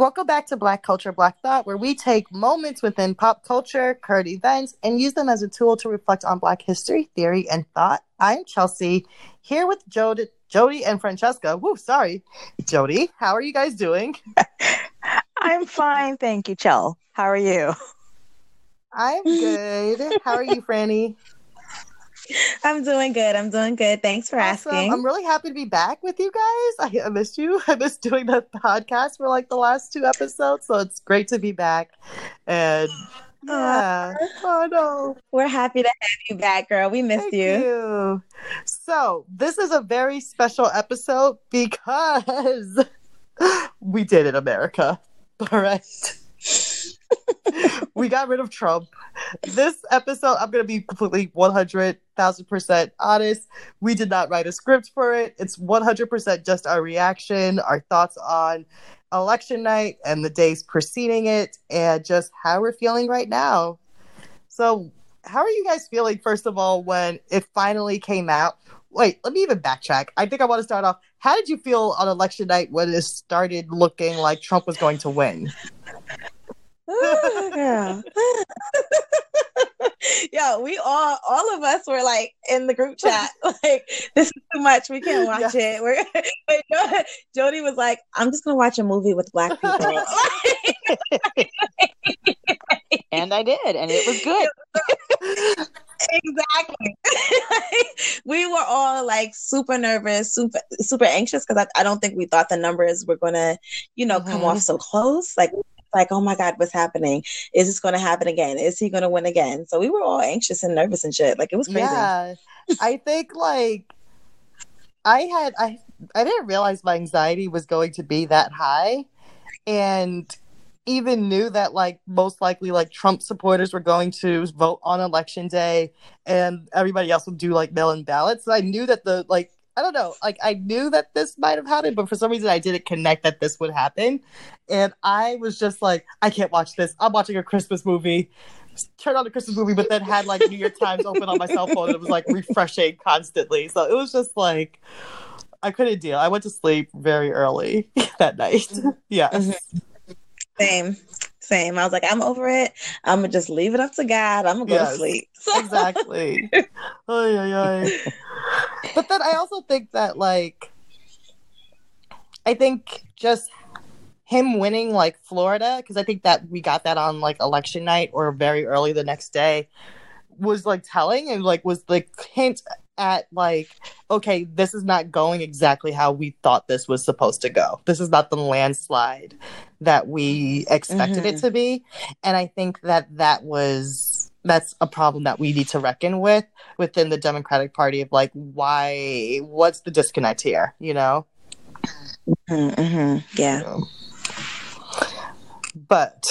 Welcome back to Black Culture, Black Thought, where we take moments within pop culture, current events, and use them as a tool to reflect on Black history, theory, and thought. I'm Chelsea, here with Jody, Jody and Francesca. Woo, sorry. Jody, how are you guys doing? I'm fine, thank you, Chell. How are you? I'm good. How are you, Franny? I'm doing good. I'm doing good. Thanks for awesome. asking. I'm really happy to be back with you guys. I, I missed you. I missed doing the podcast for like the last two episodes. So it's great to be back. And yeah. Oh no. We're happy to have you back, girl. We missed you. you. So this is a very special episode because we did it, America. All right we got rid of Trump. This episode, I'm going to be completely 100,000% honest. We did not write a script for it. It's 100% just our reaction, our thoughts on election night and the days preceding it, and just how we're feeling right now. So, how are you guys feeling, first of all, when it finally came out? Wait, let me even backtrack. I think I want to start off. How did you feel on election night when it started looking like Trump was going to win? Yeah. yeah, we all all of us were like in the group chat, like, this is too much. We can't watch yeah. it. We're Jody was like, I'm just gonna watch a movie with black people. and I did, and it was good. exactly. we were all like super nervous, super super anxious because I, I don't think we thought the numbers were gonna, you know, come mm-hmm. off so close. Like like, oh my God, what's happening? Is this going to happen again? Is he going to win again? So we were all anxious and nervous and shit. Like, it was crazy. Yeah. I think, like, I had, I, I didn't realize my anxiety was going to be that high. And even knew that, like, most likely, like, Trump supporters were going to vote on election day and everybody else would do, like, mail in ballots. I knew that the, like, I don't know. Like I knew that this might have happened, but for some reason I didn't connect that this would happen. And I was just like, I can't watch this. I'm watching a Christmas movie. Turn on the Christmas movie, but then had like New York Times open on my cell phone and it was like refreshing constantly. So it was just like I couldn't deal. I went to sleep very early that night. yes. Mm-hmm. Same same. I was like, I'm over it. I'm gonna just leave it up to God. I'm gonna go yes, to sleep. exactly. oy, oy, oy. But then I also think that like I think just him winning like Florida, because I think that we got that on like election night or very early the next day, was like telling and like was like hint at like okay this is not going exactly how we thought this was supposed to go this is not the landslide that we expected mm-hmm. it to be and i think that that was that's a problem that we need to reckon with within the democratic party of like why what's the disconnect here you know mm-hmm, mm-hmm. yeah but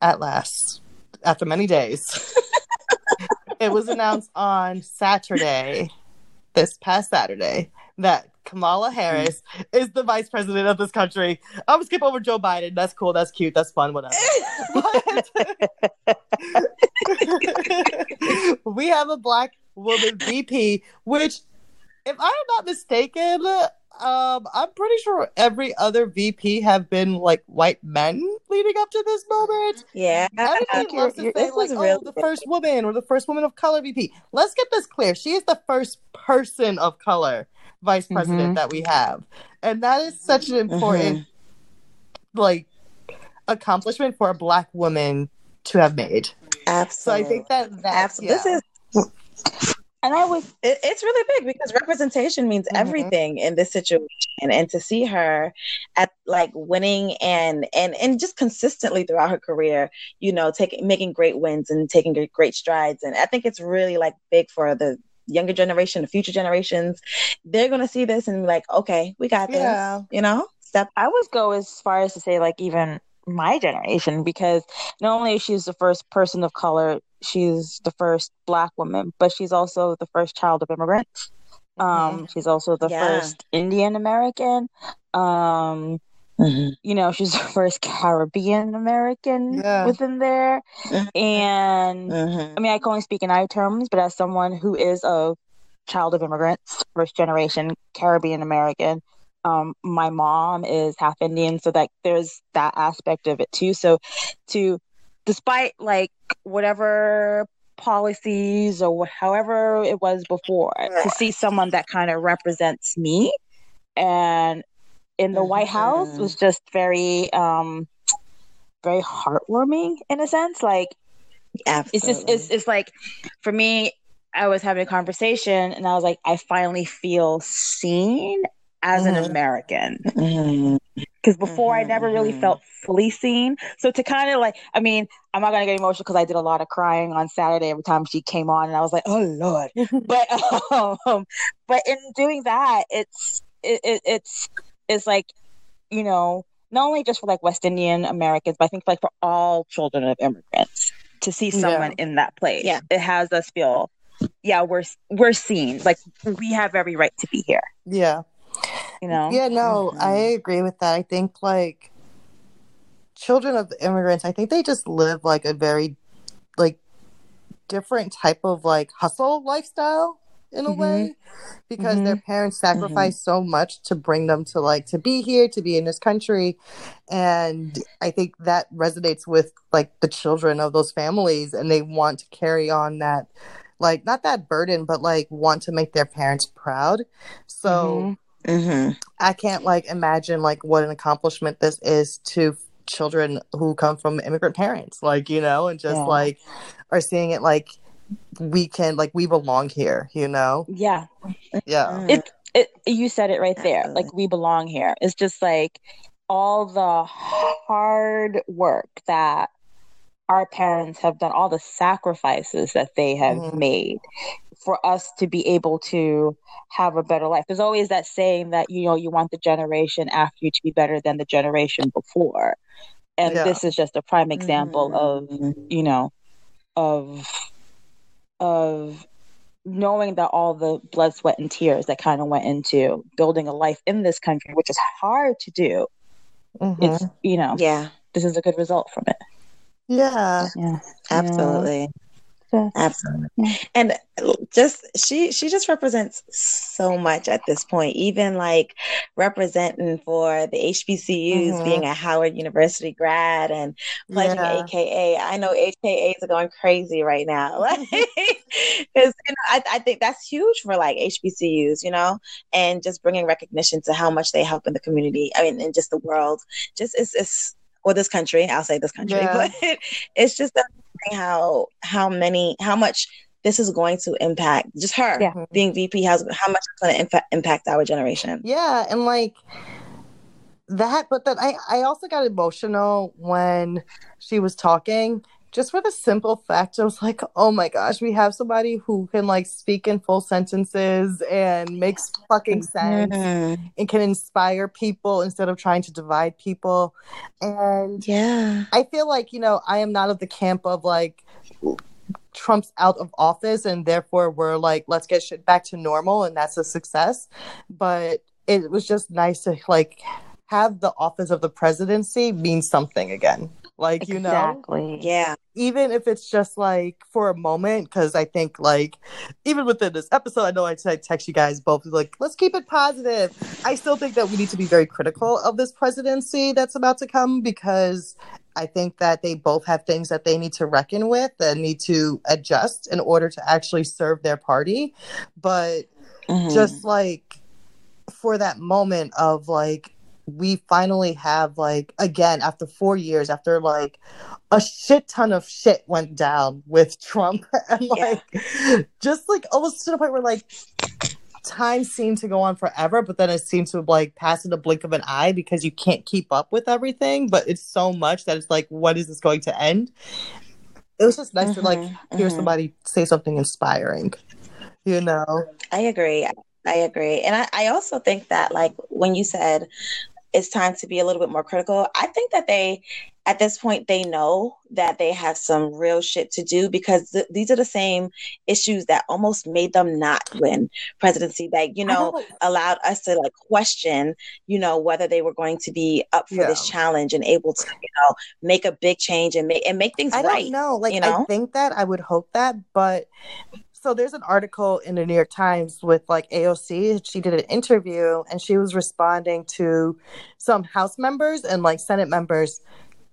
at last after many days it was announced on Saturday, this past Saturday, that Kamala Harris is the vice president of this country. I'm gonna skip over Joe Biden. That's cool. That's cute. That's fun. Whatever. we have a black woman VP, which, if I'm not mistaken, um, I'm pretty sure every other VP have been like white men leading up to this moment. Yeah, everybody loves to say like, "Oh, the first woman or the first woman of color VP." Let's get this clear: she is the first person of color vice president mm-hmm. that we have, and that is such an important mm-hmm. like accomplishment for a black woman to have made. Absolutely. So I think that that's yeah. this is and I was, it, it's really big because representation means mm-hmm. everything in this situation. And to see her at like winning and, and, and just consistently throughout her career, you know, taking, making great wins and taking great strides. And I think it's really like big for the younger generation, the future generations. They're going to see this and be like, okay, we got this, you know, step. I would go as far as to say like even my generation because not only is she the first person of color she's the first black woman, but she's also the first child of immigrants. Um, mm-hmm. she's also the yeah. first Indian American. Um, mm-hmm. you know, she's the first Caribbean American yeah. within there. Mm-hmm. And mm-hmm. I mean, I can only speak in I terms, but as someone who is a child of immigrants, first generation Caribbean American, um, my mom is half Indian, so that there's that aspect of it too. So to despite like whatever policies or however it was before to see someone that kind of represents me and in the mm-hmm. white house was just very um very heartwarming in a sense like Absolutely. it's just it's, it's like for me i was having a conversation and i was like i finally feel seen as mm-hmm. an American. Because mm-hmm. before mm-hmm. I never really mm-hmm. felt fully seen. So to kind of like, I mean, I'm not gonna get emotional because I did a lot of crying on Saturday every time she came on, and I was like, oh lord. but um, but in doing that, it's it, it, it's it's like you know not only just for like West Indian Americans, but I think like for all children of immigrants to see someone yeah. in that place. Yeah, it has us feel yeah we're we're seen like we have every right to be here yeah you know yeah no mm-hmm. i agree with that i think like children of immigrants i think they just live like a very like different type of like hustle lifestyle in a mm-hmm. way because mm-hmm. their parents mm-hmm. sacrificed so much to bring them to like to be here to be in this country and i think that resonates with like the children of those families and they want to carry on that like not that burden but like want to make their parents proud so mm-hmm. Mm-hmm. I can't like imagine like what an accomplishment this is to children who come from immigrant parents, like you know, and just yeah. like are seeing it like we can like we belong here, you know? Yeah, yeah. Mm-hmm. It it you said it right there. Like we belong here. It's just like all the hard work that our parents have done, all the sacrifices that they have mm-hmm. made for us to be able to have a better life. There's always that saying that you know you want the generation after you to be better than the generation before. And yeah. this is just a prime example mm-hmm. of, you know, of of knowing that all the blood, sweat, and tears that kind of went into building a life in this country, which is hard to do. Mm-hmm. It's you know, yeah, this is a good result from it. Yeah, yeah, absolutely. Absolutely. And just she she just represents so much at this point. Even like representing for the HBCUs, mm-hmm. being a Howard University grad and pledging yeah. AKA. I know AKAs are going crazy right now. Because you know, I, I think that's huge for like HBCUs, you know, and just bringing recognition to how much they help in the community. I mean, in just the world. Just it's it's or this country. I'll say this country, yeah. but it's just how how many how much this is going to impact just her yeah. being VP. Has how much it's going to impa- impact our generation? Yeah, and like that. But then I I also got emotional when she was talking just for the simple fact, I was like, oh my gosh, we have somebody who can like speak in full sentences and makes fucking sense mm-hmm. and can inspire people instead of trying to divide people. And yeah, I feel like, you know, I am not of the camp of like, Trump's out of office and therefore we're like, let's get shit back to normal and that's a success. But it was just nice to like have the office of the presidency mean something again. Like, you know. exactly. know? Yeah. Even if it's just like for a moment, because I think, like, even within this episode, I know I text you guys both, like, let's keep it positive. I still think that we need to be very critical of this presidency that's about to come because I think that they both have things that they need to reckon with and need to adjust in order to actually serve their party. But mm-hmm. just like for that moment of like, we finally have like again after four years after like a shit ton of shit went down with Trump and like yeah. just like almost to the point where like time seemed to go on forever, but then it seemed to like pass in the blink of an eye because you can't keep up with everything. But it's so much that it's like, when is this going to end? It was just nice mm-hmm, to like mm-hmm. hear mm-hmm. somebody say something inspiring, you know. I agree. I agree. And I, I also think that like when you said it's time to be a little bit more critical. I think that they, at this point, they know that they have some real shit to do because th- these are the same issues that almost made them not win presidency. That you know allowed us to like question, you know, whether they were going to be up for yeah. this challenge and able to, you know, make a big change and make and make things I right. don't know. Like you know? I think that I would hope that, but so there's an article in the New York Times with like AOC. She did an interview and she was responding to some House members and like Senate members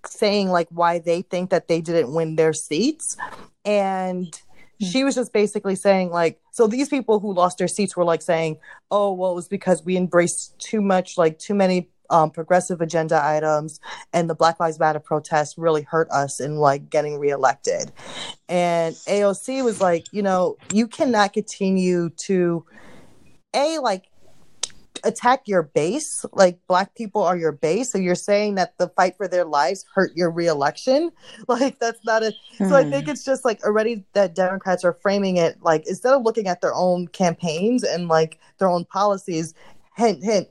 saying like why they think that they didn't win their seats. And hmm. she was just basically saying like so these people who lost their seats were like saying oh well it was because we embraced too much like too many um, progressive agenda items and the black lives matter protests really hurt us in like getting reelected. And aoc was like you know you cannot continue to a like attack your base. Like black people are your base. So you're saying that the fight for their lives hurt your reelection? Like that's not a hmm. so i think it's just like already that democrats are framing it like instead of looking at their own campaigns and like their own policies hint hint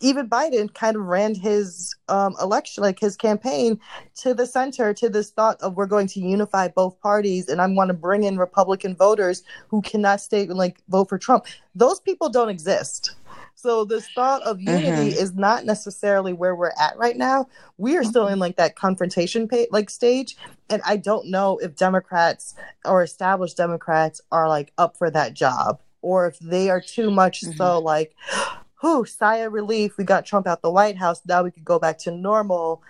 even Biden kind of ran his um, election, like his campaign, to the center, to this thought of we're going to unify both parties, and I'm want to bring in Republican voters who cannot stay like vote for Trump. Those people don't exist. So this thought of unity mm-hmm. is not necessarily where we're at right now. We are still in like that confrontation pa- like stage, and I don't know if Democrats or established Democrats are like up for that job, or if they are too much mm-hmm. so like whew, sigh of relief, we got Trump out the White House. Now we could go back to normal,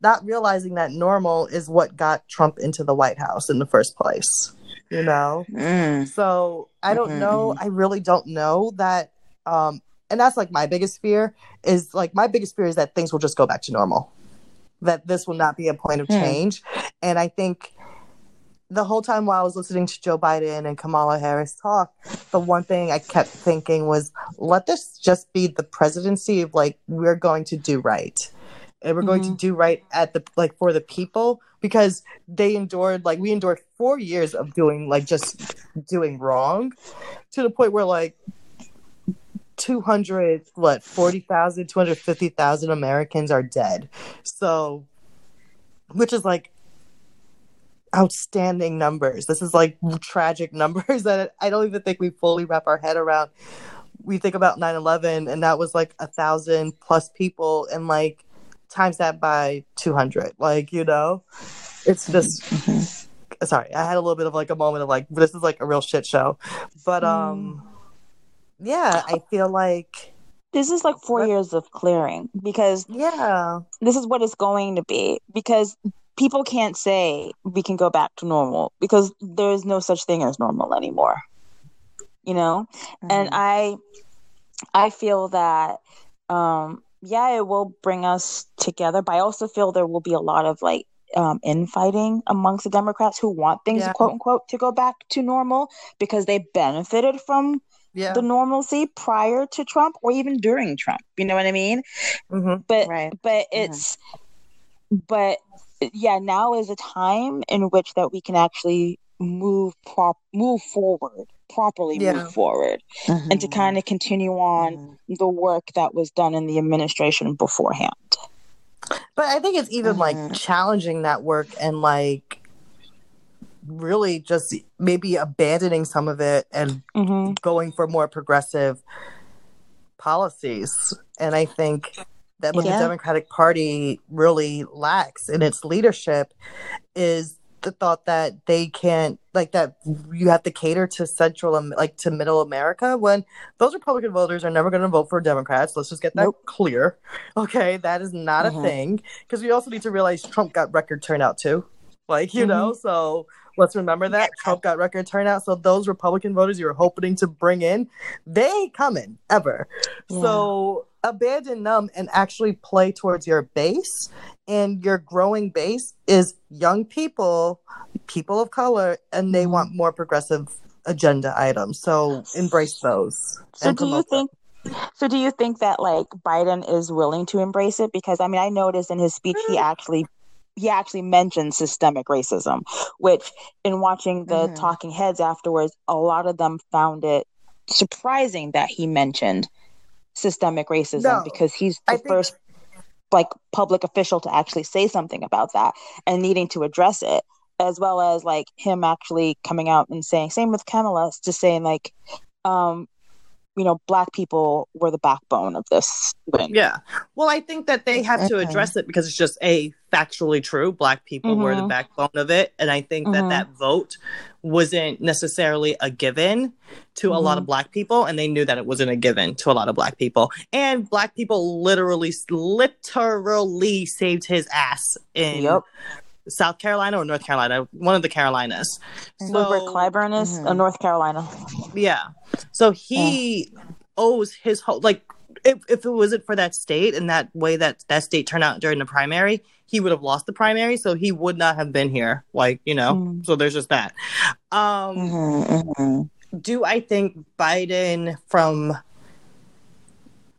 not realizing that normal is what got Trump into the White House in the first place. You know? Mm. So I don't mm-hmm. know. I really don't know that. Um, and that's like my biggest fear is like my biggest fear is that things will just go back to normal, that this will not be a point of mm. change. And I think the whole time while I was listening to Joe Biden and Kamala Harris talk, the one thing I kept thinking was, let this just be the presidency of like, we're going to do right. And we're mm-hmm. going to mm-hmm. do right at the, like, for the people because they endured, like, we endured four years of doing, like, just doing wrong to the point where, like, 200, what, 40,000, 250,000 Americans are dead. So, which is like outstanding numbers. This is like tragic numbers that I don't even think we fully wrap our head around. We think about 9 11, and that was like a thousand plus people, and like times that by 200. Like, you know, it's just. Mm-hmm. Sorry, I had a little bit of like a moment of like, this is like a real shit show. But, mm. um, yeah, I feel like this is like four years of clearing because yeah this is what it's going to be because people can't say we can go back to normal because there's no such thing as normal anymore you know mm-hmm. and i i feel that um yeah it will bring us together but i also feel there will be a lot of like um, infighting amongst the democrats who want things yeah. quote unquote to go back to normal because they benefited from yeah. the normalcy prior to trump or even during trump you know what i mean mm-hmm. but right. but mm-hmm. it's mm-hmm. but yeah, now is a time in which that we can actually move prop move forward properly yeah. move forward mm-hmm. and to kind of continue on mm-hmm. the work that was done in the administration beforehand but i think it's even mm-hmm. like challenging that work and like really just maybe abandoning some of it and mm-hmm. going for more progressive policies and i think that what yeah. the Democratic Party really lacks in its leadership is the thought that they can't like that you have to cater to central like to middle america when those republican voters are never going to vote for democrats let's just get that nope. clear okay that is not mm-hmm. a thing because we also need to realize trump got record turnout too like you mm-hmm. know so let's remember that trump got record turnout so those republican voters you were hoping to bring in they ain't coming ever yeah. so abandon them and actually play towards your base. And your growing base is young people, people of color, and they mm-hmm. want more progressive agenda items. So embrace those. So do you think them. so do you think that like Biden is willing to embrace it? Because I mean I noticed in his speech he mm. actually he actually mentioned systemic racism, which in watching the mm. talking heads afterwards, a lot of them found it surprising that he mentioned systemic racism no, because he's the think... first like public official to actually say something about that and needing to address it as well as like him actually coming out and saying same with Kamala just saying like um you know, black people were the backbone of this win. Yeah. Well, I think that they have to address it because it's just a factually true. Black people were the Mhm. backbone of it. And I think that Mhm. that vote wasn't necessarily a given to a lot of black people. And they knew that it wasn't a given to a lot of black people. And black people literally, literally saved his ass in Yep. South Carolina or North Carolina, one of the Carolinas. Where So- Clyburn is, uh, Mhm. North Carolina. yeah. So he owes his whole like if, if it wasn't for that state and that way that that state turned out during the primary, he would have lost the primary, so he would not have been here. Like, you know, Mm. so there's just that. Um Mhm, mhm. do I think Biden from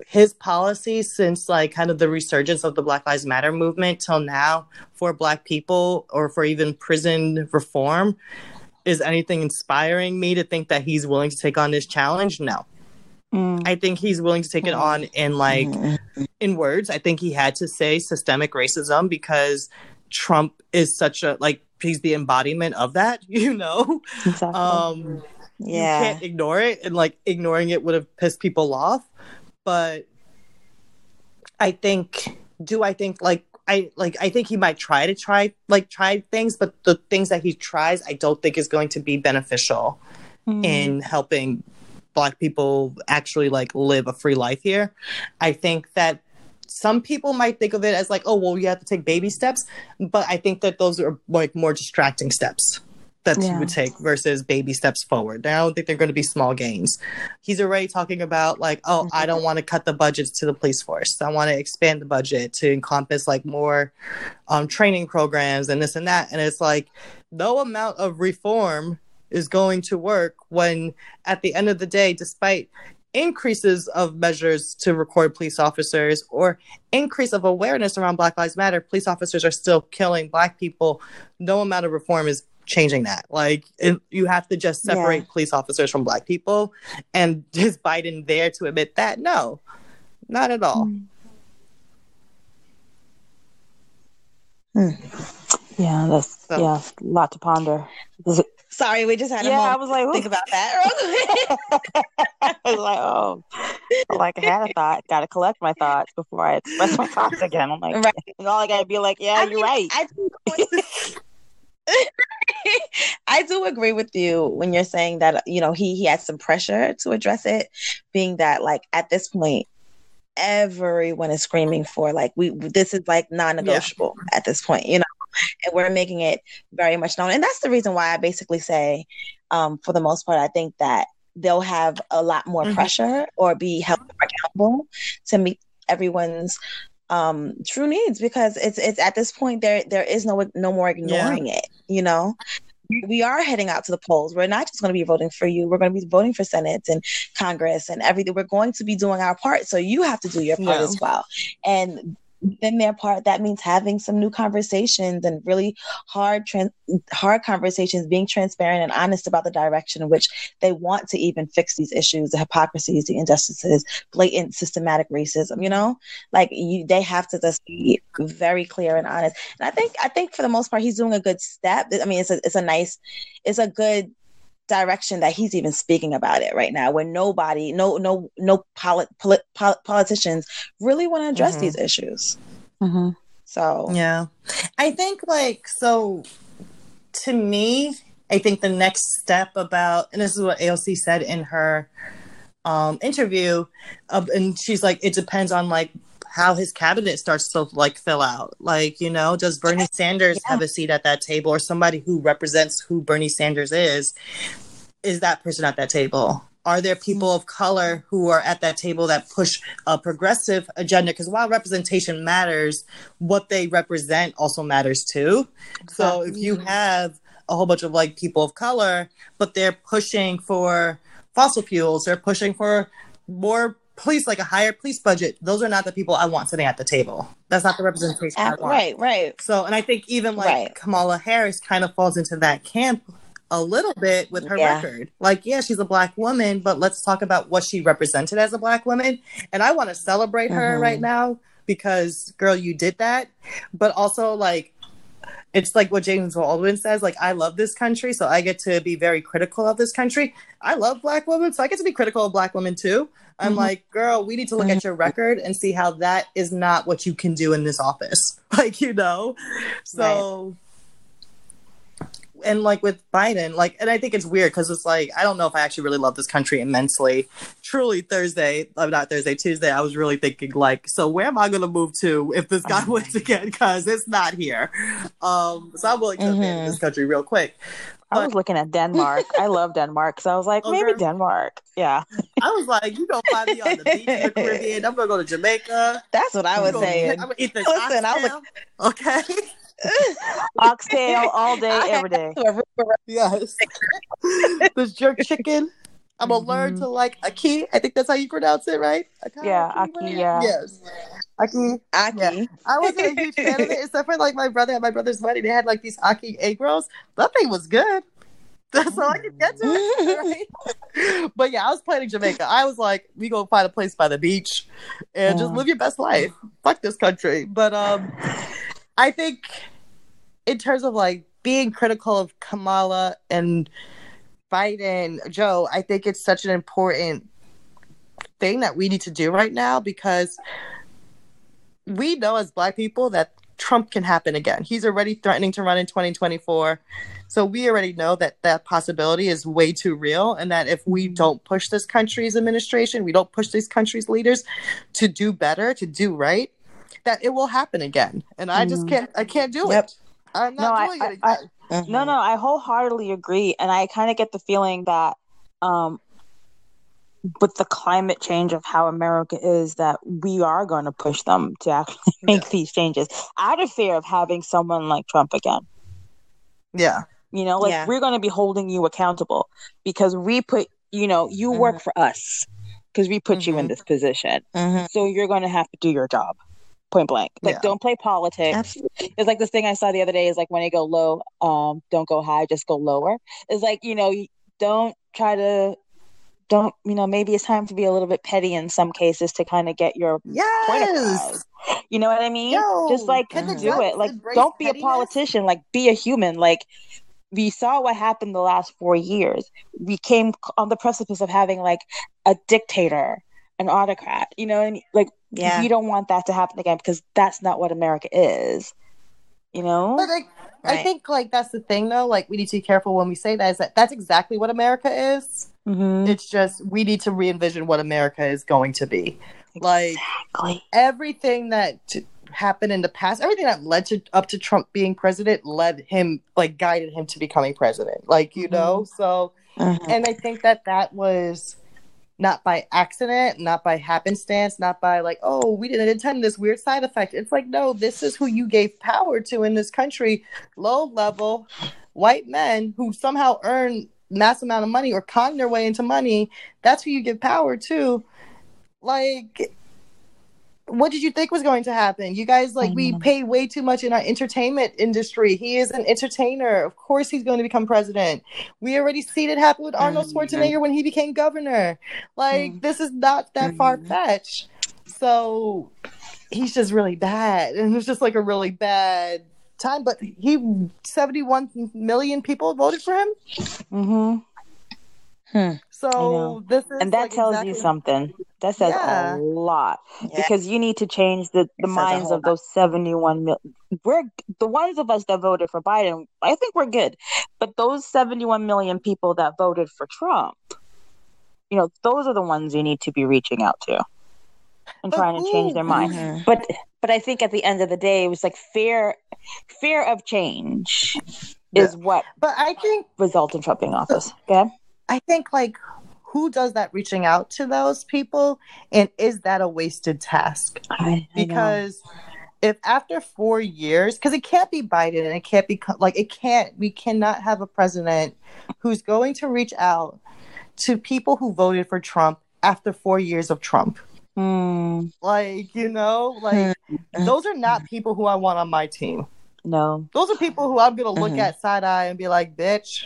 his policy since like kind of the resurgence of the Black Lives Matter movement till now for black people or for even prison reform is anything inspiring me to think that he's willing to take on this challenge? No. Mm. I think he's willing to take it on in like Mhm. in words. I think he had to say systemic racism because Trump is such a like he's the embodiment of that, you know. Exactly. Um you Yeah. can't ignore it and like ignoring it would have pissed people off but i think do i think like i like i think he might try to try like try things but the things that he tries i don't think is going to be beneficial Mm. in helping black people actually like live a free life here i think that some people might think of it as like oh well you have to take baby steps but i think that those are like more distracting steps that he would take versus baby steps forward. I don't think they're going to be small gains. He's already talking about like, oh, I don't want to cut the budgets to the police force. I want to expand the budget to encompass like more um, training programs and this and that. And it's like no amount of reform is going to work when at the end of the day, despite increases of measures to record police officers or increase of awareness around Black Lives Matter, police officers are still killing Black people. No amount of reform is changing that. Like, it, you have to just separate Yeah. police officers from Black people. And is Biden there to admit that? No, not at all. Hmm. Hmm. yeah, that's So- yeah, a lot to ponder. Is it- Sorry, we just had a yeah, I was like, to think about that real quick. I was like, oh, like I had a thought. Got to collect my thoughts before I express my thoughts again. I'm like, Right. and all I gotta be like, yeah, I you're mean, right. I do, I do agree with you when you're saying that you know he he had some pressure to address it, being that like at this point everyone is screaming for like we this is like non-negotiable at this point, you know, and we're making it very much known, and that's the reason why I basically say, um, for the most part, I think that they'll have a lot more Mhm. pressure or be held accountable to meet everyone's um true needs because it's it's at this point there there is no no more ignoring it you know? We are heading out to the polls. We're not just going to be voting for you. We're going to be voting for senate and congress and everything. We're going to be doing our part. So you have to do your part Yeah. as well. And within their part that means having some new conversations and really hard trans- hard conversations being transparent and honest about the direction in which they want to even fix these issues the hypocrisies the injustices blatant systematic racism you know? Like you they have to just be very clear and honest. And i think i think for the most part he's doing a good step. I mean it's a it's a nice it's a good direction that he's even speaking about it right now where nobody no no no polit, polit, pol- politicians really want to address Mhm. these issues hmm so Yeah. I think like so to me, I think the next step about and this is what AOC said in her um interview uh, and she's like it depends on like how his cabinet starts to like fill out. Like, you know, does Bernie Sanders Yeah. have a seat at that table or somebody who represents who Bernie Sanders is? Is that person at that table? Are there people of color who are at that table that push a progressive agenda? Because while representation matters, what they represent also matters too. So if you have a whole bunch of like people of color, but they're pushing for fossil fuels, they're pushing for more police, like a higher police budget. Those are not the people I want sitting at the table. That's not the representation I uh, want. right right So, and I think even like Right. Kamala Harris kind of falls into that camp a little bit with her Yeah. record. Like, yeah, she's a black woman, but let's talk about what she represented as a black woman. And I want to celebrate her Mhm. right now because, girl, you did that. But also, like, it's like what James Baldwin says, like, I love this country, so I get to be very critical of this country. I love black women, so I get to be critical of black women too. I'm Mhm. like, girl, we need to look at your record and see how that is not what you can do in this office. Like, you know? So and like with Biden, like, and I think it's weird because it's like I don't know if I actually really love this country immensely. Truly, Thursday, uh, not Thursday, Tuesday, I was really thinking like, so where am I going to move to if this guy Oh wins again? Because it's not here. Um, so I'm willing to abandon Mhm. this country real quick. I was looking at Denmark. I love Denmark, so I was like, Oh, maybe girl. Denmark. Yeah. I was like, you don't find me on the beach in the Caribbean. I'm gonna go to Jamaica. That's what I I'm was gonna- saying. I'm gonna eat the Listen, I was oxtail. Okay. Oxtail all day, I every day. had to remember- Yes. this jerk chicken. I'm gonna learn Mhm. to like ackee. I think that's how you pronounce it, right? Ackee, Yeah, Ackee, ackee, right? yeah. Yes. Ackee. Ackee. Yeah. I wasn't a huge fan of it, except for like my brother at my brother's wedding. They had like these ackee egg rolls. That thing was good. That's all I could get to it. Right? But yeah, I was planning Jamaica. I was like, we go find a place by the beach and just live your best life. Fuck this country. But um I think in terms of like being critical of Kamala and Biden, Joe, I think it's such an important thing that we need to do right now because we know as black people that Trump can happen again. He's already threatening to run in 2024. So we already know that that possibility is way too real and that if we don't push this country's administration, we don't push this country's leaders to do better, to do right, that it will happen again. And I just Mm. can't I can't do Yep. it. I'm not I- doing I- it again. Mhm. No, no, I wholeheartedly agree, and I kind of get the feeling that, um, with the climate change of how America is, that we are going to push them to actually make Yeah. these changes out of fear of having someone like Trump again. yeah. You know, like Yeah. we're going to be holding you accountable because we put, you know, you work for us because we put you in Mhm. this position. Mhm. So you're going to have to do your job, point blank. Like, Yeah. don't play politics. Absolutely. It's like this thing I saw the other day is like when you go low, um, don't go high, just go lower. It's like, you know, don't try to, don't, you know, maybe it's time to be a little bit petty in some cases to kind of get your point across. You know what I mean? Yo, just like can the uh-huh. do it. Like, don't be a politician. Like, be a human. Like, we saw what happened the last four years. We came on the precipice of having like a dictator, an autocrat. You know what I mean? Like, Yeah. we don't want that to happen again because that's not what America is. You know? But like, I think like that's the thing though. Like we need to be careful when we say that. Is that that's exactly what America is. Mhm. It's just we need to re-envision what America is going to be. Like Exactly. everything that t- happened in the past, everything that led to up to Trump being president, led him like guided him to becoming president. Like you know, so Mhm. and I think that that was not by accident, not by happenstance, not by like, oh, we didn't intend this weird side effect. It's like, no, this is who you gave power to in this country. Low level white men who somehow earn mass amount of money or con their way into money. That's who you give power to. Like, what did you think was going to happen? You guys, like, we pay way too much in our entertainment industry. He is an entertainer. Of course, he's going to become president. We already seen it happen with Arnold Mhm. Schwarzenegger when he became governor. Like, Mhm. this is not that Mhm. far fetched. So he's just really bad. And it's just like a really bad time. But he, 71 million people voted for him. Hmm. So this is. And that like, tells exactly- you something. That says Yeah. a lot Yeah. because you need to change the, the says minds whole of those 71 million. We're the ones of us that voted for Biden. I think we're good. But those 71 million people that voted for Trump, you know, those are the ones you need to be reaching out to and But trying to change their who- mind. Mhm. But but I think at the end of the day, it was like fear fear of change is what But I think results in Trump being office. Okay. I think like who does that reaching out to those people and is that a wasted task? I, I know. Because if after 4 years cuz it can't be Biden and it can't be like it can't we cannot have a president who's going to reach out to people who voted for Trump after 4 years of Trump. Mm, Like, you know, like those are not people who I want on my team. no. Those are people who I'm going to look Mhm. at side eye and be like, "Bitch,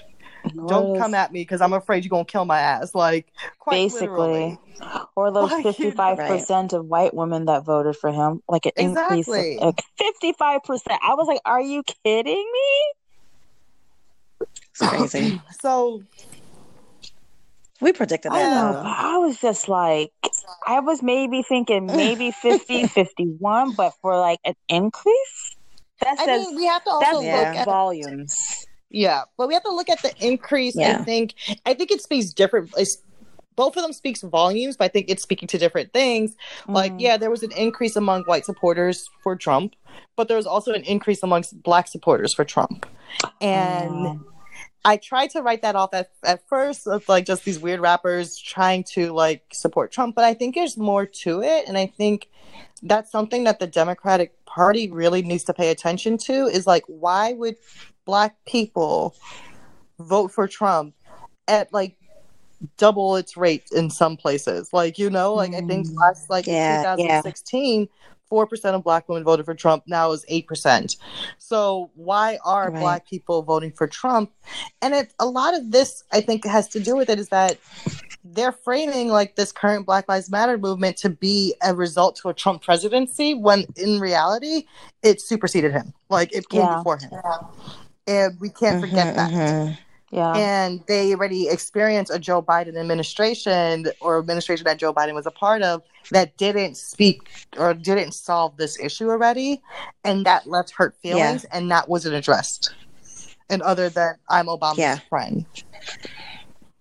don't come at me because I'm afraid you're gonna kill my ass. Like quite basically, literally. or those Like, fifty-five percent of white women that voted for him, like an Exactly. increase of like fifty-five percent. I was like, "Are you kidding me?" It's crazy. So we predicted I that. know, I was just like, I was maybe thinking maybe 50, 51, but for like an increase, that I says mean, we have to that's also Yeah. look like at volumes. Yeah, but we have to look at the increase. I think I think it speaks different. Both of them speaks volumes, but I think it's speaking to different things. Like, Mhm. yeah, there was an increase among white supporters for Trump, but there was also an increase amongst black supporters for Trump. And Um, I tried to write that off at, at first of like just these weird rappers trying to like support Trump, but I think there's more to it. And I think that's something that the Democratic Party really needs to pay attention to is like, why would black people vote for Trump at like double its rate in some places? Like, you know, like I think Mm. last like Yeah, in 2016, 4% of black women voted for Trump. Now is 8%. So why are Right. black people voting for Trump? And it a lot of this I think has to do with it is that they're framing like this current Black Lives Matter movement to be a result to a Trump presidency when in reality it superseded him. Like it came Yeah. before him. Yeah. And we can't forget Mhm, that. mhm. Yeah. And they already experienced a Joe Biden administration or administration that Joe Biden was a part of that didn't speak or didn't solve this issue already. And that left hurt feelings and that wasn't addressed. And other than I'm Obama's Yeah. friend.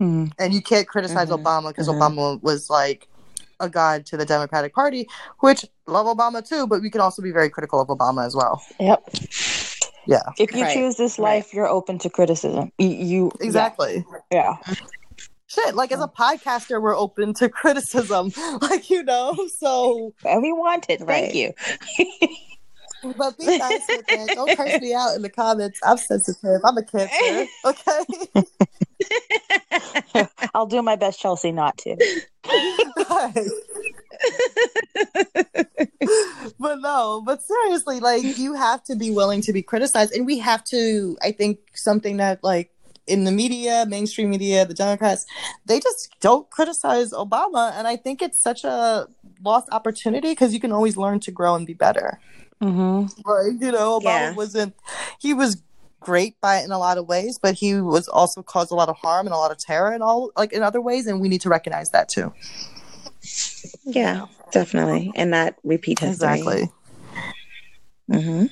Mhm. And you can't criticize Mhm, Obama because mhm. Obama was like a god to the Democratic Party, which love Obama too, but we can also be very critical of Obama as well. Yep. Yeah, If you Right, choose this right. life, you're open to criticism. You, you exactly. Yeah. Shit, like as a podcaster, we're open to criticism, like you know. So. And we want it. Right. Thank you. but be nice with it. Don't curse me out in the comments. I'm sensitive. I'm a cancer. Okay. I'll do my best, Chelsea, not to. but no, but seriously, like you have to be willing to be criticized, and we have to. I think something that like in the media, mainstream media, the Democrats, they just don't criticize Obama, and I think it's such a lost opportunity because you can always learn to grow and be better. Mm-hmm. Like you know, Obama Yeah. wasn't. He was great by it in a lot of ways, but he was also caused a lot of harm and a lot of terror and all like in other ways, and we need to recognize that too. Yeah, definitely, and not repeat history. Exactly. hmm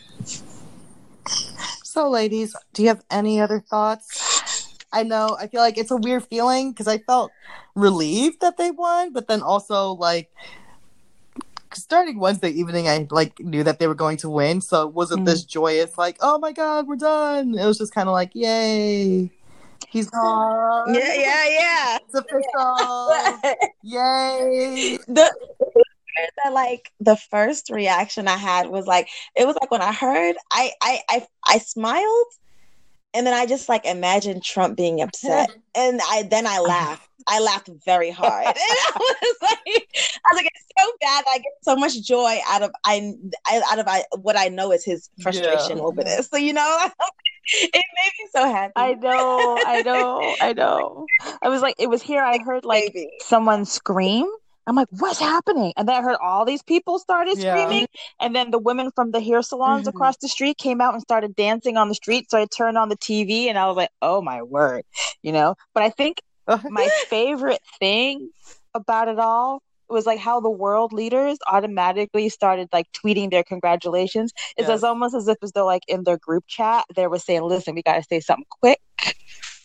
So, ladies, do you have any other thoughts? I know I feel like it's a weird feeling because I felt relieved that they won, but then also like starting Wednesday evening, I like knew that they were going to win, so it wasn't this mm. joyous like, oh my god, we're done. It was just kind of like, yay, he's gone. Yeah, yeah, yeah. it's official. yay. the that like the first reaction I had was like it was like when I heard I I I, I smiled and then I just like imagine Trump being upset and I then I laughed. I laughed very hard. And I was like I was like it's so bad I get so much joy out of I, I out of I, what I know is his frustration Yeah. over this. So you know it made me so happy. I know, I know, I know. I was like, it was here. I heard like Baby. someone scream. I'm like, what's happening? And then I heard all these people started Yeah. screaming. And then the women from the hair salons Mhm. across the street came out and started dancing on the street. So I turned on the TV and I was like, oh my word, you know? But I think my favorite thing about it all was like how the world leaders automatically started like tweeting their congratulations. It's Yes. as almost as if as though like in their group chat they were saying, "Listen, we got to say something quick,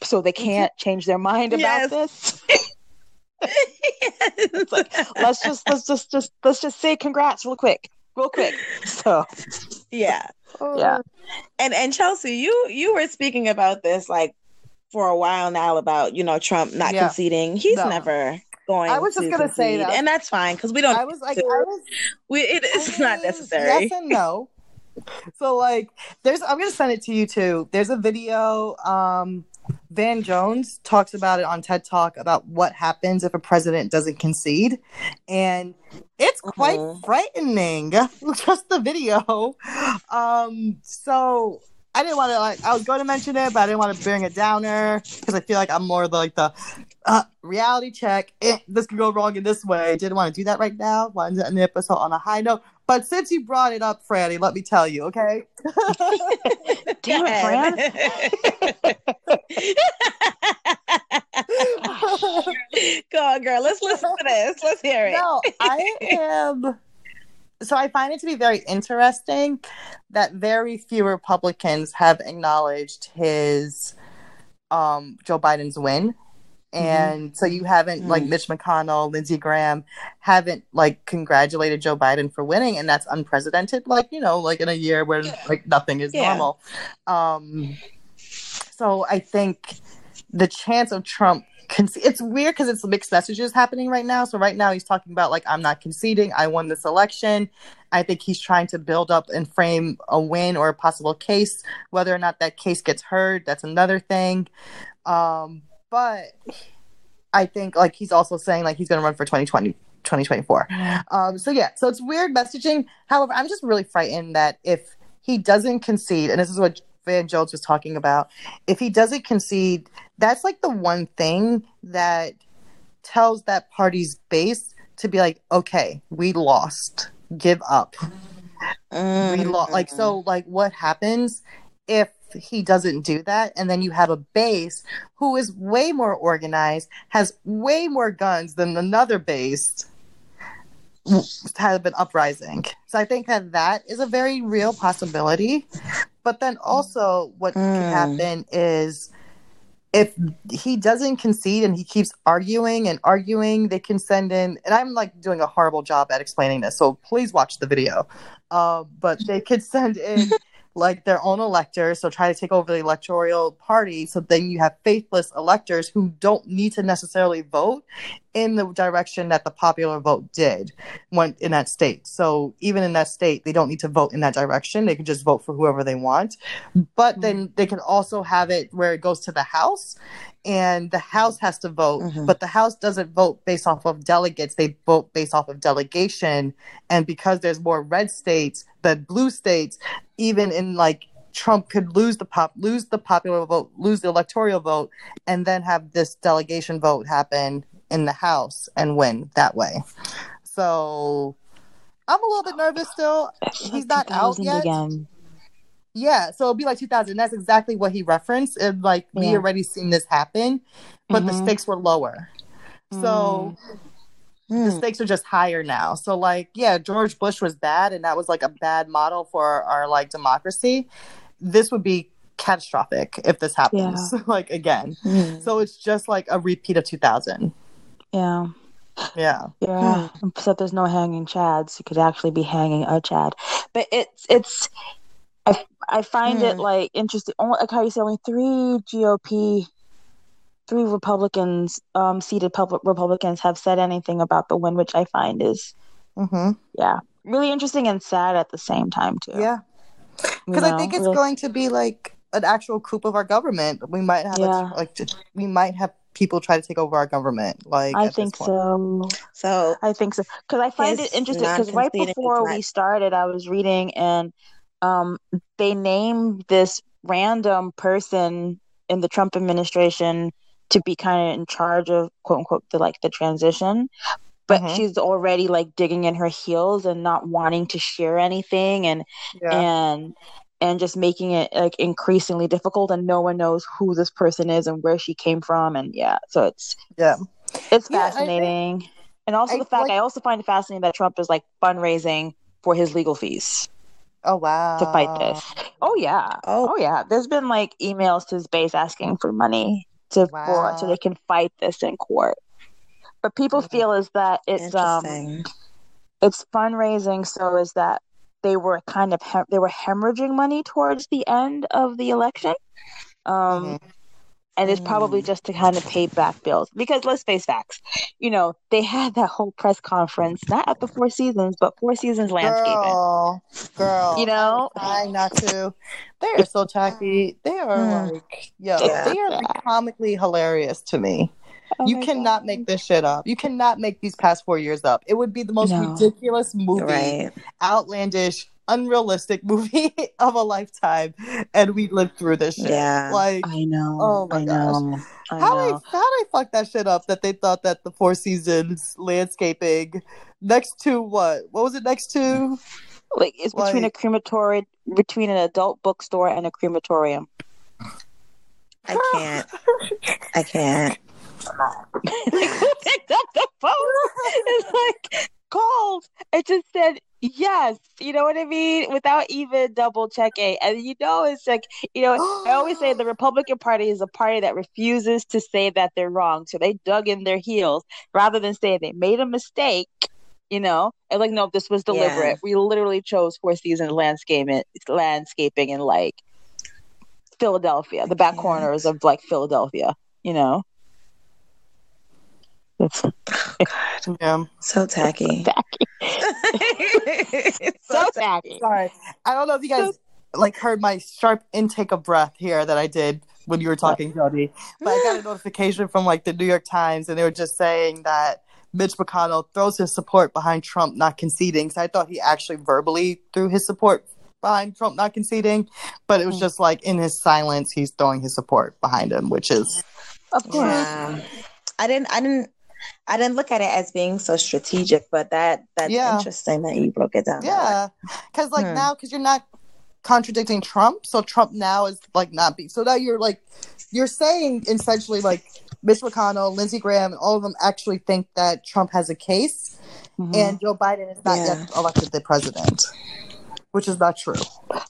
so they can't change their mind Yes. about this. It's like let's just let's just just let's just say congrats real quick, real quick." So yeah. yeah, And and Chelsea, you you were speaking about this like for a while now about you know Trump not Yeah. conceding. He's No. never going. I was just to gonna say that. and that's fine because we don't. I was like, I was we, it is I not necessary. Yes and no. So like there's I'm gonna send it to you too. There's a video, um Van Jones talks about it on TED Talk about what happens if a president doesn't concede. And it's quite Mhm. frightening. Just the video. Um so I didn't want to like. I was going to mention it, but I didn't want to bring it downer because I feel like I'm more like the uh, reality check. Eh, this could go wrong in this way. Didn't want to do that right now. Wanted to end the episode on a high note. But since you brought it up, Franny, let me tell you, okay? Damn it, Go on, girl. Let's listen to this. Let's hear it. no, I am. So I find it to be very interesting that very few Republicans have acknowledged his um, Joe Biden's win. And so you haven't like Mm. Mitch McConnell, Lindsey Graham haven't like congratulated Joe Biden for winning, and that's unprecedented. Like you know, like in a year where like nothing is Yeah. normal. Um, so I think the chance of Trump conce- it's weird because it's mixed messages happening right now. So right now he's talking about like I'm not conceding, I won this election. I think he's trying to build up and frame a win or a possible case. Whether or not that case gets heard, that's another thing. Um, but I think like he's also saying like he's going to run for 2020 2024. Um, so yeah, so it's weird messaging. However, I'm just really frightened that if he doesn't concede, and this is what Van Jones was talking about, if he doesn't concede, that's like the one thing that tells that party's base to be like, okay, we lost, give up, we lost. Like mm-hmm. so, like what happens if he doesn't do that, and then you have a base who is way more organized, has way more guns than another base have been uprising. So I think that that is a very real possibility. But then also, what Mm. can happen is if he doesn't concede and he keeps arguing and arguing, they can send in. And I'm like doing a horrible job at explaining this, so please watch the video. Uh, but they could send in like their own electors, so try to take over the electoral party. So then you have faithless electors who don't need to necessarily vote in the direction that the popular vote did went in that state. So even in that state, they don't need to vote in that direction. They can just vote for whoever they want. But mm-hmm. then they can also have it where it goes to the House and the House has to vote, Mhm. but the House doesn't vote based off of delegates. They vote based off of delegation. And because there's more red states than blue states, even in like Trump could lose the pop lose the popular vote, lose the electoral vote, and then have this delegation vote happen in the House and win that way. So I'm a little bit nervous still. He's not out yet. again. Yeah, so it'll be like 2000. That's exactly what he referenced. And like we already seen this happen, but the Mhm. stakes were lower. So Hmm. the stakes are just higher now. So like, yeah, George Bush was bad, and that was like a bad model for our, our like democracy. This would be catastrophic if this happens like again. Hmm. So it's just like a repeat of 2000. Yeah. Yeah. Yeah. Except there's no hanging chads. You could actually be hanging a chad. But it's it's I I find it Hmm. like interesting. Only like how you say only three GOP three Republicans, um seated public Republicans have said anything about the win, which I find is hmm yeah. Really interesting and sad at the same time too. Yeah. Because I think it's really- going to be like an actual coup of our government. We might have Yeah. a, like just- we might have people try to take over our government. Like I think so. So I think so because I find it interesting because right before we started, I was reading and um, they named this random person in the Trump administration to be kind of in charge of quote unquote the like the transition, but Mhm. she's already like digging in her heels and not wanting to share anything and Yeah. and and just making it like increasingly difficult and no one knows who this person is and where she came from and yeah so it's yeah. it's Yeah, I think- fascinating. and also I the fact like- I also find it fascinating that Trump is like fundraising for his legal fees Oh wow. to fight this. Oh yeah. Oh. Oh yeah. There's been like emails to his base asking for money to for so they can fight this in court. But people Mhm. feel is that it's um it's fundraising so is that they were kind of hem- they were hemorrhaging money towards the end of the election. Um Mhm. And it's probably Mm. just to kind of pay back bills because let's face facts you know they had that whole press conference not at the four seasons but four seasons landscaping Girl, girl. You know? I was trying not to. They are so tacky. They are Mm. like, yo, Yeah. they are like, comically hilarious to me. Oh you cannot God. make this shit up. You cannot make these past four years up. It would be the most No. ridiculous movie, Right. outlandish, unrealistic movie of a lifetime, and we lived through this shit. Yeah. Like, I know. Oh my I gosh. know. I how they know. how they fucked that shit up that they thought that the Four Seasons landscaping next to what? What was it next to? Like it's between a Like- crematorium, between an adult bookstore and a crematorium. I can't. I can't. like who picked up the phone? It's like called and just said yes. You know what I mean? Without even double checking. And you know, it's like you know. I always say the Republican Party is a party that refuses to say that they're wrong, so they dug in their heels rather than say they made a mistake. You know, and like no, this was deliberate. Yeah. We literally chose Four Seasons landscaping, landscaping in like Philadelphia, the back corners of like Philadelphia. You know. Oh, it's Yeah. So tacky. tacky. so So tacky. Sorry. I don't know if you guys like heard my sharp intake of breath here that I did when you were talking, Jody. But I got a notification from like the New York Times and they were just saying that Mitch McConnell throws his support behind Trump not conceding. So I thought he actually verbally threw his support behind Trump not conceding, but it was Hmm. just like in his silence he's throwing his support behind him, which is Of course. Yeah. I didn't I didn't I didn't look at it as being so strategic, but that that's Yeah. interesting that you broke it down. Yeah, because like Hmm. now, because you're not contradicting Trump, so Trump now is like not be. So now you're like, you're saying essentially like Mitch McConnell, Lindsey Graham, and all of them actually think that Trump has a case, Mhm. and Joe Biden is not Yeah. yet elected the president, which is not true.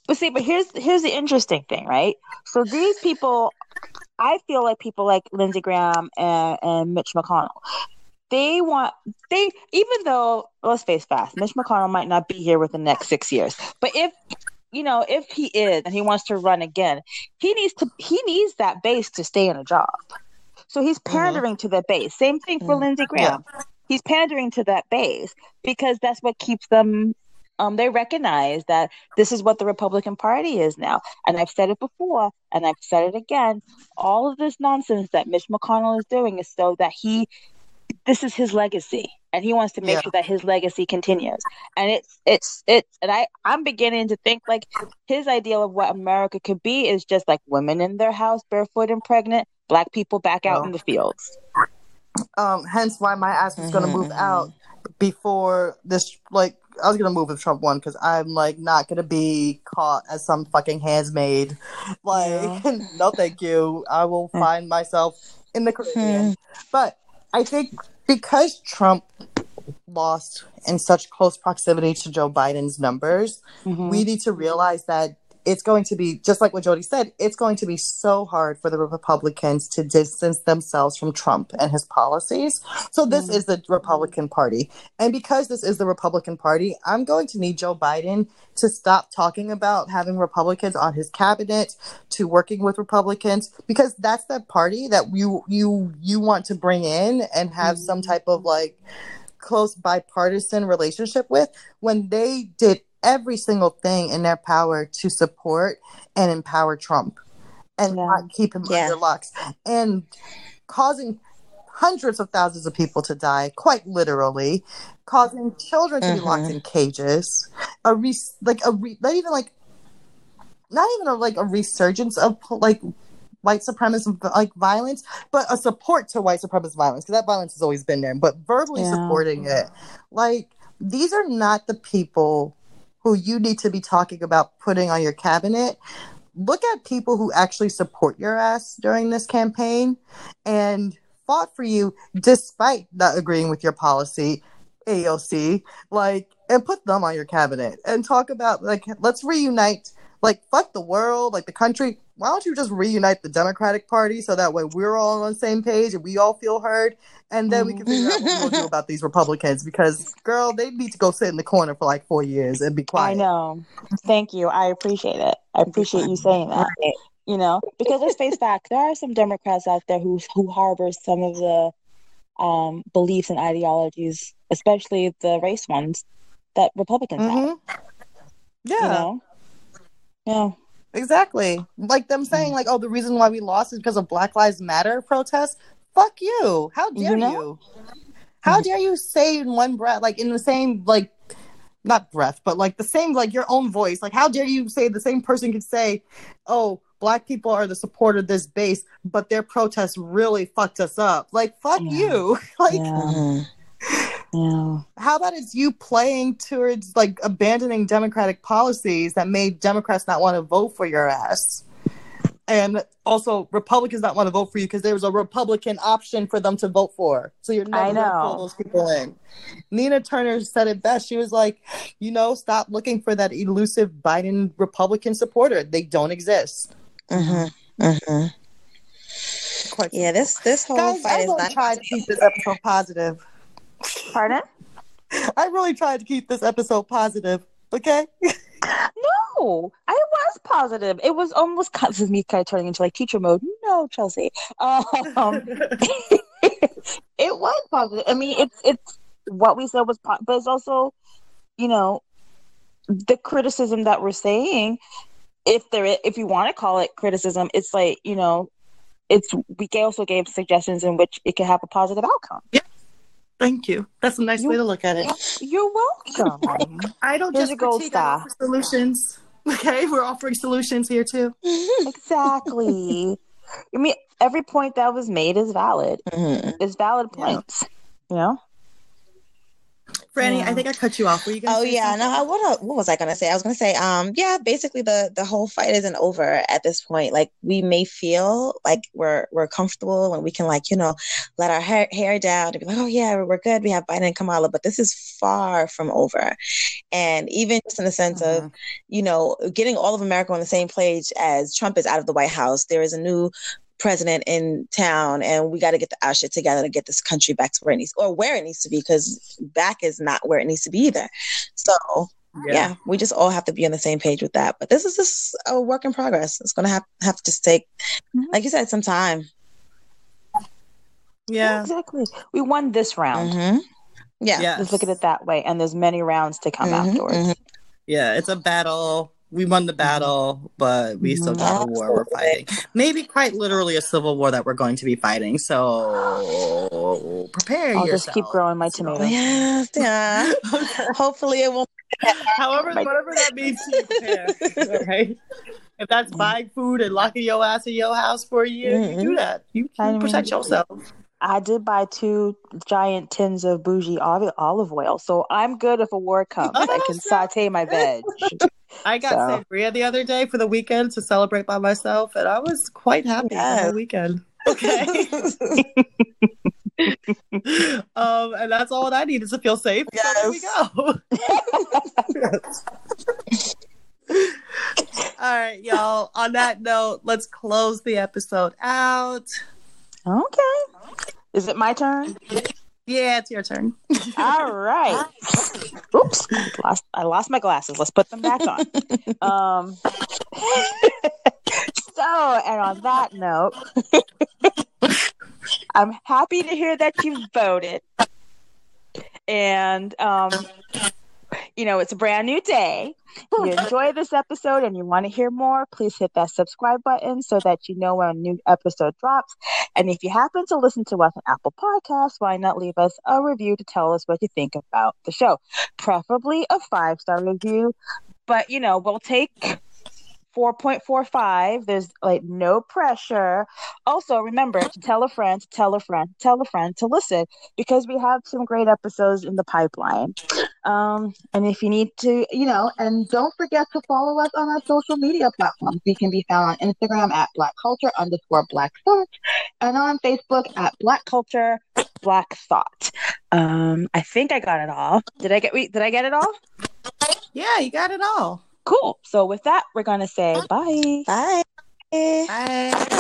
But see, but here's here's the interesting thing, right? So these people, I feel like people like Lindsey Graham and, and Mitch McConnell, they want they even though let's face facts, Mitch McConnell might not be here within the next six years, but if you know if he is and he wants to run again, he needs to he needs that base to stay in a job. So he's pandering to the base. Same thing for Mhm. Lindsey Graham. He's pandering to that base because that's what keeps them um, they recognize that this is what the Republican Party is now. And I've said it before, and I've said it again. All of this nonsense that Mitch McConnell is doing is so that he, this is his legacy, and he wants to make Yeah. sure that his legacy continues. And it's it's it's, and I I'm beginning to think like his ideal of what America could be is just like women in their house, barefoot and pregnant, black people back out Oh. in the fields. Um, hence why my ass was going to move out before this. Like, I was to move if Trump won because I'm like not to be caught as some fucking handsmaid. Like, no, thank you. I will Hmm. find myself in the Caribbean. But I think because Trump lost in such close proximity to Joe Biden's numbers, Mhm. we need to realize that it's going to be just like what Jody said. It's going to be so hard for the Republicans to distance themselves from Trump and his policies. So this Mhm. is the Republican Party, and because this is the Republican Party, I'm going to need Joe Biden to stop talking about having Republicans on his cabinet, to working with Republicans, because that's the party that you you you want to bring in and have some type of like close bipartisan relationship with when they did every single thing in their power to support and empower Trump and Yeah. not keep him Yeah. under locks and causing hundreds of thousands of people to die, quite literally, causing children to be locked Mhm. in cages, a re- like a re- not even like not even a, like a resurgence of like white supremacist like violence, but a support to white supremacist violence because that violence has always been there. But verbally Yeah. supporting it, like these are not the people who you need to be talking about putting on your cabinet. Look at people who actually support your ass during this campaign and fought for you despite not agreeing with your policy, AOC, like, and put them on your cabinet and talk about, like, let's reunite, like, fuck the world, like, the country. Why don't you just reunite the Democratic Party so that way we're all on the same page and we all feel heard? And then we can figure out what to do about these Republicans because, girl, they need to go sit in the corner for like four years and be quiet. I know. Thank you. I appreciate it. I appreciate you saying that. You know, because let's face fact, there are some Democrats out there who who harbor some of the um, beliefs and ideologies, especially the race ones, that Republicans have. Mhm. Yeah. You know, yeah, Exactly. Like them mm. saying, like, oh, the reason why we lost is because of Black Lives Matter protests. Fuck you. How dare You you? How mm. dare you say in one breath, like in the same, like, not breath, but like the same, like your own voice. Like, how dare you say the same person could say, "Oh, black people are the support of this base, but their protests really fucked us up." Like, fuck Yeah. you. like, Yeah. Yeah. how about it's you playing towards like abandoning democratic policies that made Democrats not want to vote for your ass? And also Republicans not want to vote for you because there was a Republican option for them to vote for. So you're never gonna know. pull those people in. Nina Turner said it best. She was like, you know, stop looking for that elusive Biden Republican supporter. They don't exist. Mhm. Mhm. Quite Yeah, this this whole Guys, fight I is not. tried to keep this episode positive. Pardon? I really tried to keep this episode positive. Okay. No, I was positive. It was almost this is me kind of turning into like teacher mode. No, Chelsea. Um, it was positive. I mean, it's it's what we said was, po- but it's also, you know, the criticism that we're saying. If there, if you want to call it criticism, it's like you know, it's we also gave suggestions in which it could have a positive outcome. Thank you. That's a nice You- way to look at it. You're welcome. I don't Here's just a gold star. solutions. Okay, we're offering solutions here too. exactly. I mean, every point that was made is valid. Mhm. It's valid Yeah. points. You know. Franny, Yeah. I think I cut you off. Were you gonna Oh yeah, something? no. I, what what was I gonna say? I was gonna say, um, yeah. Basically, the the whole fight isn't over at this point. Like we may feel like we're we're comfortable and we can like you know let our hair, hair down and be like, oh yeah, we're, we're good. We have Biden and Kamala, but this is far from over. And even just in the sense Mm-hmm. of you know getting all of America on the same page as Trump is out of the White House, there is a new president in town and we got to get the our shit together to get this country back to where it needs or where it needs to be because back is not where it needs to be either so yeah. we just all have to be on the same page with that but this is just a work in progress it's gonna have have to just take Mhm. like you said some time Yeah. Exactly. We won this round. hmm yeah Yes. Let's look at it that way. And there's many rounds to come Mhm, afterwards. mhm. Yeah, it's a battle. We won the mm-hmm. battle, but we still got a war we're fighting. Maybe quite literally a civil war that we're going to be fighting. So prepare I'll yourself. just keep growing my tomatoes. yeah yeah hopefully it won't However, whatever that means to you, prepare. All right. If that's mm. buying food and locking your ass in your house for a year, you do mm-hmm. that. You, I you mean- protect yourself. I did buy two giant tins of bougie olive, olive oil, so I'm good if a war comes. I can saute my veg. I got So- sangria the other day for the weekend to celebrate by myself, and I was quite happy for the weekend. Okay. um, and that's all that I need is to feel safe. So there we go. all right, y'all. On that note, let's close the episode out. Okay. Is it my turn? Yeah, it's your turn. All right. Oops. Lost, I lost my glasses. Let's put them back on. Um, so, and on that note, I'm happy to hear that you voted. And, um, you know, it's a brand new day. If you enjoy this episode and you want to hear more, please hit that subscribe button so that you know when a new episode drops. And if you happen to listen to us on Apple Podcasts, why not leave us a review to tell us what you think about the show? Preferably a five star review, but you know, we'll take 4.45. There's like no pressure. Also, remember to tell a friend, to tell a friend, tell a friend to listen because we have some great episodes in the pipeline. Um, and if you need to, you know, and don't forget to follow us on our social media platforms. We can be found on Instagram at Black Culture underscore Black Thought and on Facebook at Black Culture Black Thought. Um, I think I got it all. Did I get? Wait, did I get it all? Yeah, you got it all. Cool. So with that, we're gonna say bye. bye Bye.